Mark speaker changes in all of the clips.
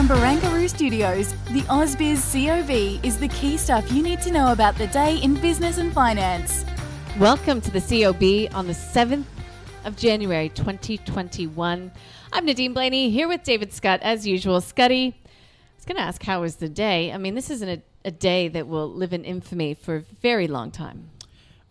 Speaker 1: From Barangaroo Studios, the AusBiz COB is the key stuff you need to know about the day in business and finance.
Speaker 2: Welcome to the COB on the 7th of January 2021. I'm Nadine Blayney here with David Scott as usual. Scotty, I was going to ask how was the day? I mean, this isn't a, a day that will live in infamy for a very long time.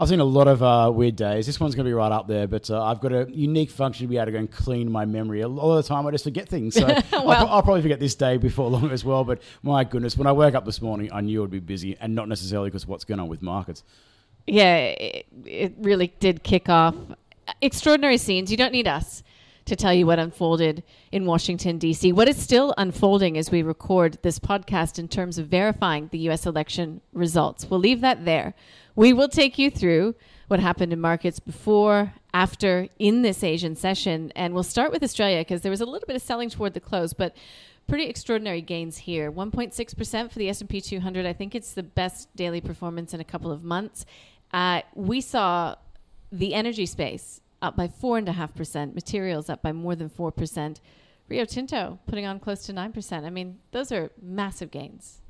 Speaker 3: I've seen a lot of uh, weird days. This one's going to be right up there, but uh, I've got a unique function to be able to go and clean my memory. A lot of the time, I just forget things. So
Speaker 2: Well-
Speaker 3: I'll, I'll probably forget this day before long as well. But my goodness, when I woke up this morning, I knew it would be busy, and not necessarily because what's going on with markets.
Speaker 2: Yeah, it, it really did kick off extraordinary scenes. You don't need us to tell you what unfolded in Washington, D.C. What is still unfolding as we record this podcast in terms of verifying the U.S. election results. We'll leave that there. We will take you through what happened in markets before, after, in this Asian session. And we'll start with Australia because there was a little bit of selling toward the close, but pretty extraordinary gains here 1.6% for the s&p 200 i think it's the best daily performance in a couple of months uh, we saw the energy space up by 4.5% materials up by more than 4% rio tinto putting on close to 9% i mean those are massive gains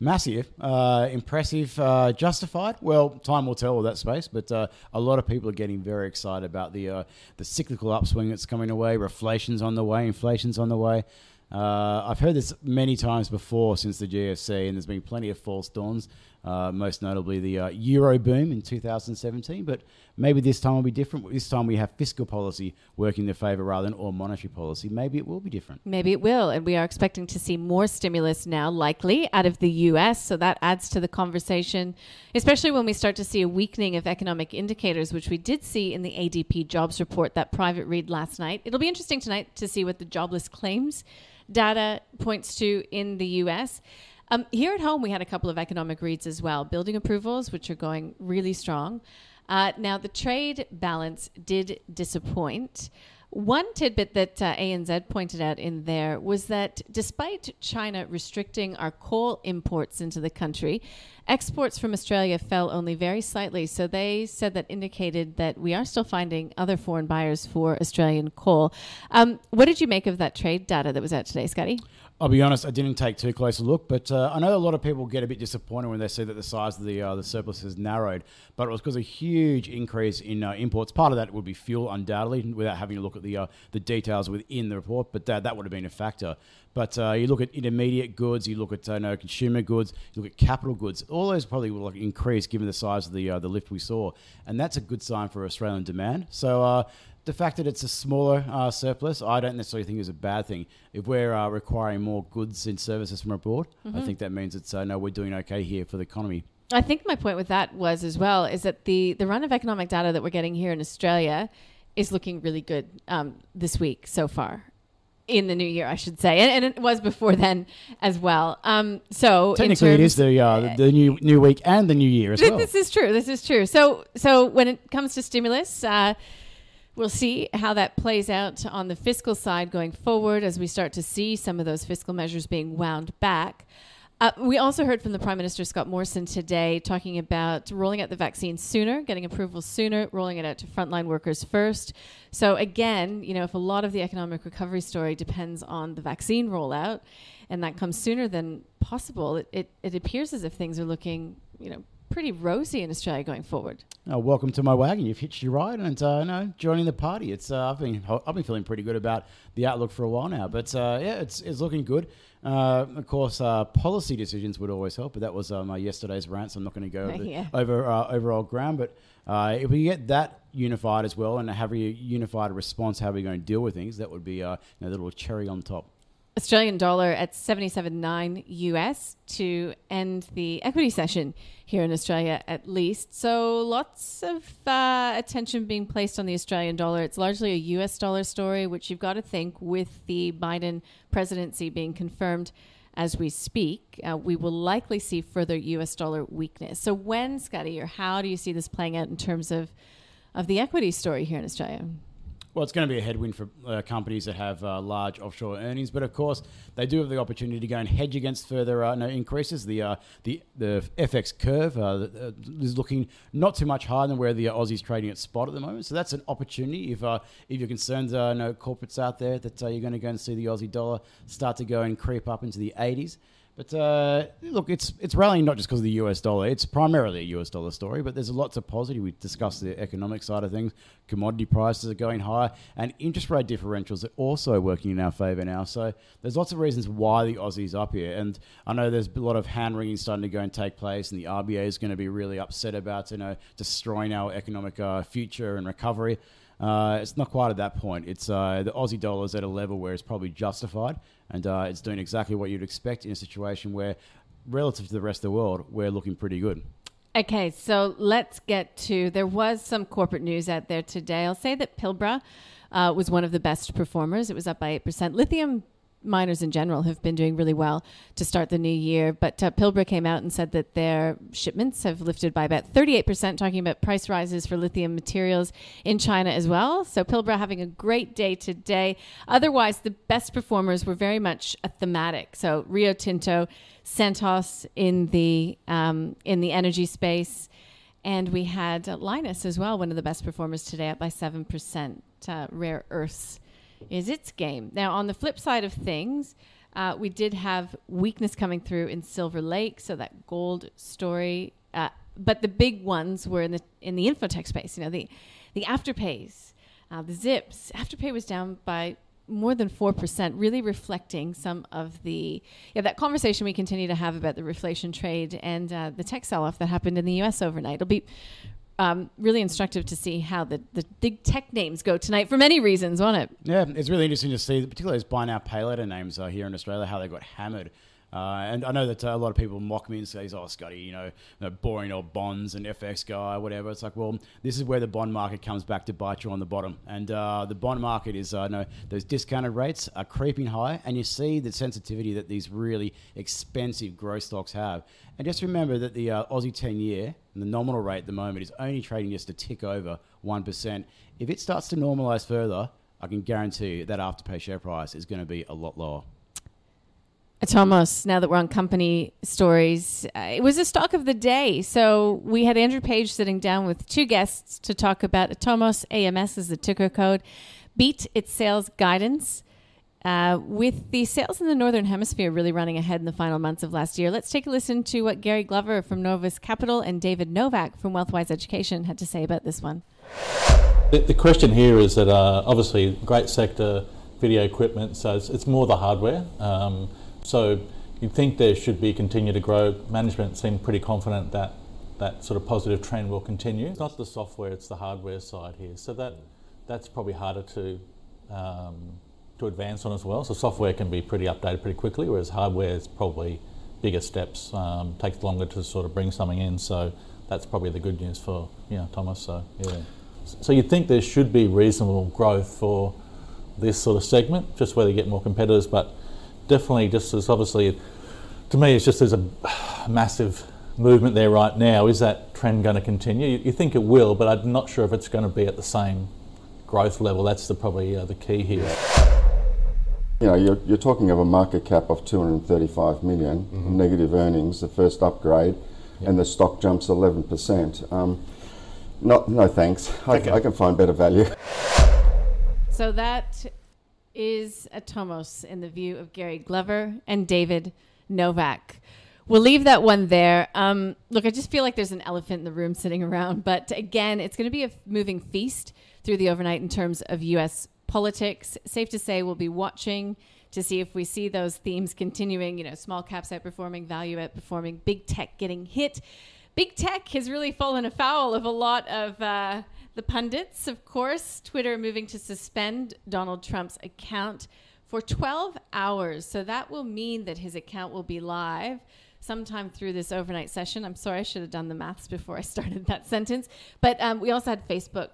Speaker 3: Massive, uh, impressive, uh, justified. Well, time will tell with that space, but uh, a lot of people are getting very excited about the uh, the cyclical upswing that's coming away. Reflation's on the way, inflation's on the way. Uh, I've heard this many times before since the GFC, and there's been plenty of false dawns. Uh, most notably, the uh, Euro boom in 2017. But maybe this time will be different. This time we have fiscal policy working in their favour rather than all monetary policy. Maybe it will be different.
Speaker 2: Maybe it will. And we are expecting to see more stimulus now, likely out of the US. So that adds to the conversation, especially when we start to see a weakening of economic indicators, which we did see in the ADP jobs report, that private read last night. It'll be interesting tonight to see what the jobless claims data points to in the US. Um, here at home, we had a couple of economic reads as well building approvals, which are going really strong. Uh, now, the trade balance did disappoint. One tidbit that uh, ANZ pointed out in there was that despite China restricting our coal imports into the country, exports from Australia fell only very slightly. So they said that indicated that we are still finding other foreign buyers for Australian coal. Um, what did you make of that trade data that was out today, Scotty?
Speaker 3: I'll be honest, I didn't take too close a look, but uh, I know a lot of people get a bit disappointed when they see that the size of the uh, the surplus has narrowed. But it was because of a huge increase in uh, imports. Part of that would be fuel, undoubtedly, without having to look at the uh, the details within the report. But that that would have been a factor. But uh, you look at intermediate goods, you look at uh, no consumer goods, you look at capital goods. All those probably will like increase given the size of the the lift we saw, and that's a good sign for Australian demand. So. Uh, the fact that it's a smaller uh, surplus, I don't necessarily think is a bad thing. If we're uh, requiring more goods and services from abroad, I think that means it's uh, no, we're doing okay here for the economy.
Speaker 2: I think my point with that was as well is that the the run of economic data that we're getting here in Australia is looking really good um, this week so far. In the new year, I should say, and, and it was before then as well. Um, so
Speaker 3: Technically, it is the uh, the new new week and the new year as
Speaker 2: Th-
Speaker 3: well.
Speaker 2: This is true. This is true. So, so when it comes to stimulus, uh, we'll see how that plays out on the fiscal side going forward as we start to see some of those fiscal measures being wound back. Uh, we also heard from the Prime Minister Scott Morrison today talking about rolling out the vaccine sooner, getting approval sooner, rolling it out to frontline workers first. So again, you know, if a lot of the economic recovery story depends on the vaccine rollout, and that comes sooner than possible, it, it, it appears as if things are looking, you know, pretty rosy in Australia going forward.
Speaker 3: Oh, welcome to my wagon. You've hitched your ride and uh, no, joining the party. It's uh, I've been I've been feeling pretty good about the outlook for a while now. But uh, yeah, it's it's looking good. Uh, of course, uh, policy decisions would always help, but that was um, uh, yesterday's rant, so I'm not going to go over,
Speaker 2: Yeah.
Speaker 3: over uh, overall ground. But uh, if we get that unified as well and have a unified response, how are we're going to deal with things, that would be uh, you know, little cherry on top.
Speaker 2: Australian dollar at 77.9 US to end the equity session here in Australia, at least. So lots of uh, attention being placed on the Australian dollar. It's largely a US dollar story, which you've got to think with the Biden presidency being confirmed as we speak, uh, we will likely see further US dollar weakness. So when, Scotty, or how do you see this playing out in terms of, of the equity story here in Australia?
Speaker 3: Well, it's going to be a headwind for uh, companies that have uh, large offshore earnings, but of course they do have the opportunity to go and hedge against further uh, no increases. The uh, the the FX curve uh, uh, is looking not too much higher than where the Aussie's trading at spot at the moment, so that's an opportunity. If if you're concerned, no corporates out there that you're going to go and see the Aussie dollar start to go and creep up into the 80s. But uh, look, it's it's rallying not just because of the US dollar. It's primarily a US dollar story, but there's lots of positive. We discussed the economic side of things. Commodity prices are going higher, and interest rate differentials are also working in our favour now. So there's lots of reasons why the Aussie's up here. And I know there's a lot of hand wringing starting to go and take place, and the RBA is going to be really upset about you know destroying our economic uh, future and recovery. Uh, it's not quite at that point. It's uh, the Aussie dollar is at a level where it's probably justified, and uh, it's doing exactly what you'd expect in a situation where, relative to the rest of the world, we're looking pretty good.
Speaker 2: Okay, so let's get to. There was some corporate news out there today. I'll say that Pilbara uh, was one of the best performers. It was up by eight percent. Lithium miners in general have been doing really well to start the new year. But uh, Pilbara came out and said that their shipments have lifted by about 38%, talking about price rises for lithium materials in China as well. So Pilbara having a great day today. Otherwise, the best performers were very much a thematic. So Rio Tinto, Santos in the um, in the energy space. And we had Lynas as well, one of the best performers today, up by 7%. Uh, rare earths is its game. Now, on the flip side of things, uh, we did have weakness coming through in Silver Lake, so that gold story. Uh, but the big ones were in the in the infotech space. You know, the the afterpays, uh, the zips. Afterpay was down by more than 4%, really reflecting some of the, yeah, that conversation we continue to have about the reflation trade and uh, the tech sell off that happened in the US overnight. It'll be um, really instructive to see how the, the big tech names go tonight for many reasons, won't it?
Speaker 3: Yeah, it's really interesting to see, particularly those buy now, pay later names are here in Australia, how they got hammered. Uh, and I know that uh, a lot of people mock me and say, "Oh, Scotty, you know, boring old bonds and FX guy, whatever." It's like, well, this is where the bond market comes back to bite you on the bottom, and uh, the bond market is, uh, know, those discounted rates are creeping high, and you see the sensitivity that these really expensive growth stocks have. And just remember that the uh, Aussie 10 year, and the nominal rate at the moment, is only trading just a tick over 1%. If it starts to normalize further, I can guarantee you that Afterpay share price is going to be a lot lower.
Speaker 2: Atomos, now that we're on company stories, uh, it was a stock of the day. So we had Andrew Page sitting down with two guests to talk about Atomos. AMS is the ticker code. Beat its sales guidance uh, with the sales in the Northern Hemisphere really running ahead in the final months of last year, let's take a listen to what Gary Glover from Novus Capital and David Novak from Wealthwise Education had to say about this one.
Speaker 4: The, the question here is that uh, obviously, great sector, video equipment, so it's, it's more the hardware. Um, so you'd think there should be continue to grow. Management seem pretty confident that that sort of positive trend will continue. It's not the software, it's the hardware side here. So that that's probably harder to um, to advance on as well. So software can be pretty updated pretty quickly, whereas hardware is probably bigger steps, um, takes longer to sort of bring something in. So that's probably the good news for you know Atomos. So yeah. So you'd think there should be reasonable growth for this sort of segment, just where they get more competitors, but definitely just as obviously to me it's just there's a massive movement there right now. Is that trend going to continue? You, you think it will, but I'm not sure if it's going to be at the same growth level. That's the probably uh, the key here
Speaker 5: you know, you're, you're talking of a market cap of 235 million, mm-hmm. negative earnings, the first upgrade, yep. and the stock jumps 11%. Um, not, no thanks. Okay. I, I, can find better value.
Speaker 2: So that is Atomos in the view of Gary Glover and David Novak. We'll leave that one there. Um, look, I just feel like there's an elephant in the room sitting around. But again, it's going to be a moving feast through the overnight in terms of U.S politics. Safe to say, we'll be watching to see if we see those themes continuing. You know, small caps outperforming, value outperforming, big tech getting hit. Big tech has really fallen afoul of a lot of uh, the pundits, of course. Twitter moving to suspend Donald Trump's account for 12 hours. So that will mean that his account will be live sometime through this overnight session. I'm sorry, I should have done the maths before I started that sentence. But um, we also had Facebook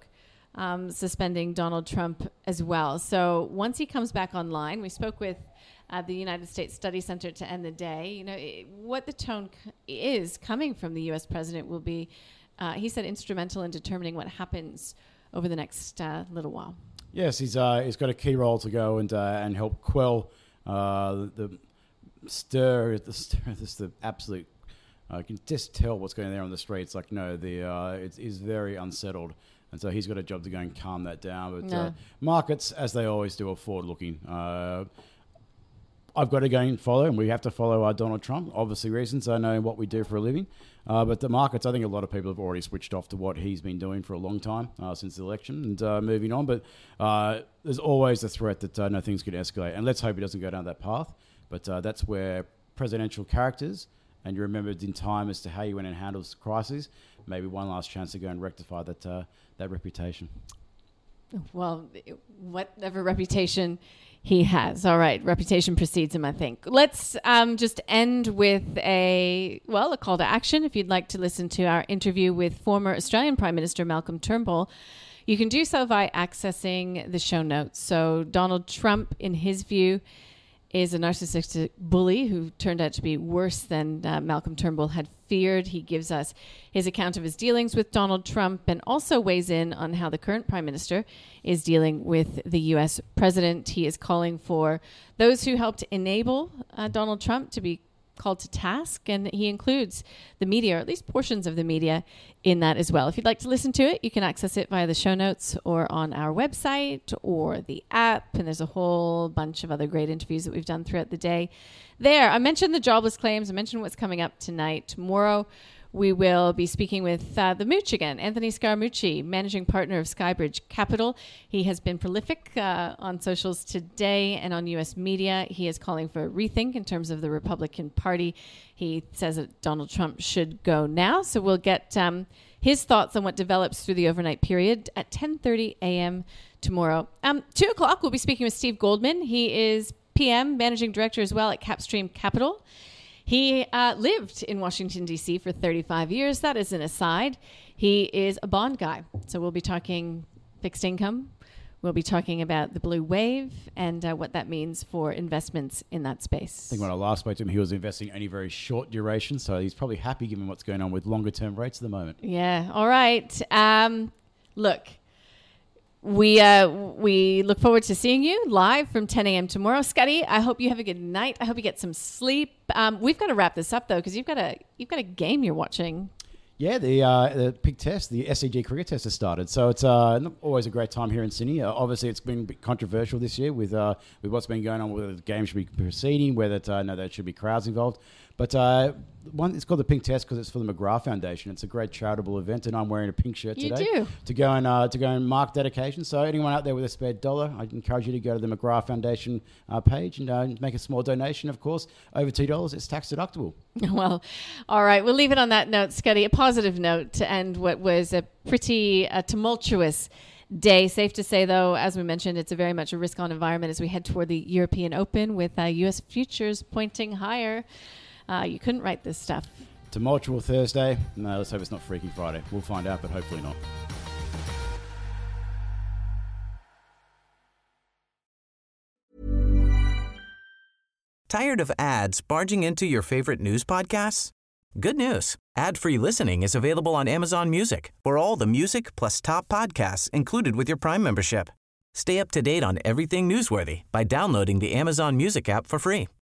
Speaker 2: um, suspending Donald Trump as well. So once he comes back online, we spoke with uh, the United States Study Center to end the day. You know, it, what the tone c- is coming from the U.S. president will be, uh, he said, instrumental in determining what happens over the next uh, little while.
Speaker 3: Yes, he's uh, he's got a key role to go and uh, and help quell uh, the, the stir, the stir, this the absolute. I uh, can just tell what's going on there on the streets. Like, no, the uh, it is very unsettled, and so he's got a job to go and calm that down. But uh,
Speaker 2: No.
Speaker 3: markets, as they always do, are forward-looking. Uh, I've got to go and follow, and we have to follow uh, Donald Trump. Obviously, reasons I know what we do for a living. Uh, but the markets, I think a lot of people have already switched off to what he's been doing for a long time uh, since the election and uh, moving on. But uh, there's always the threat that uh, no things could escalate, and let's hope he doesn't go down that path. But uh, that's where presidential characters, and you're remembered in time as to how you went and handles crises. Maybe one last chance to go and rectify that that reputation.
Speaker 2: Well, whatever reputation he has. All right, reputation precedes him, I think. Let's um, just end with a, well, a call to action. If you'd like to listen to our interview with former Australian Prime Minister Malcolm Turnbull, you can do so by accessing the show notes. So, Donald Trump, in his view, is a narcissistic bully who turned out to be worse than uh, Malcolm Turnbull had feared. He gives us his account of his dealings with Donald Trump and also weighs in on how the current prime minister is dealing with the U.S. president. He is calling for those who helped enable uh, Donald Trump to be called to task, and he includes the media, or at least portions of the media, in that as well. If you'd like to listen to it, you can access it via the show notes or on our website or the app, and there's a whole bunch of other great interviews that we've done throughout the day. There, I mentioned the jobless claims, I mentioned what's coming up tonight. Tomorrow, we will be speaking with uh, the Mooch again, Anthony Scaramucci, managing partner of Skybridge Capital. He has been prolific uh, on socials today and on U.S. media. He is calling for a rethink in terms of the Republican Party. He says that Donald Trump should go now. So we'll get um, his thoughts on what develops through the overnight period at 10:30 a.m. tomorrow. Um, Two o'clock, we'll be speaking with Steve Goldman. He is PM, managing director as well at Capstream Capital. He uh, lived in Washington, D.C. for 35 years. That is an aside. He is a bond guy. So we'll be talking fixed income. We'll be talking about the blue wave and uh, what that means for investments in that space.
Speaker 3: I think when I last spoke to him, he was investing only very short duration, so he's probably happy given what's going on with longer term rates at the moment.
Speaker 2: Yeah. All right. Um, look, we uh, we look forward to seeing you live from 10 a.m. tomorrow, Scotty. I hope you have a good night. I hope you get some sleep. Um, we've got to wrap this up though, because you've got a you've got a game you're watching.
Speaker 3: Yeah, the uh, the pink test, the SCG cricket test has started, so it's uh, always a great time here in Sydney. Uh, obviously, it's been controversial this year with uh, with what's been going on, whether the game should be proceeding, whether it, uh, no, there should be crowds involved. But uh, one, it's called the Pink Test because it's for the McGrath Foundation. It's a great charitable event, and I'm wearing a pink shirt
Speaker 2: You
Speaker 3: today
Speaker 2: do.
Speaker 3: to go and uh, to go and mark dedication. So anyone out there with a spare dollar, I encourage you to go to the McGrath Foundation uh, page and uh, make a small donation. Of course, over two dollars, it's tax deductible.
Speaker 2: Well, all right. We'll leave it on that note, Scotty. A positive note to end what was a pretty uh, tumultuous day. Safe to say, though, as we mentioned, it's a very much a risk-on environment as we head toward the European Open with uh, U.S. futures pointing higher. Uh, you couldn't write this stuff.
Speaker 3: Tumultuous Thursday. No, let's hope it's not Freaky Friday. We'll find out, but hopefully not.
Speaker 6: Tired of ads barging into your favorite news podcasts? Good news. Ad-free listening is available on Amazon Music for all the music plus top podcasts included with your Prime membership. Stay up to date on everything newsworthy by downloading the Amazon Music app for free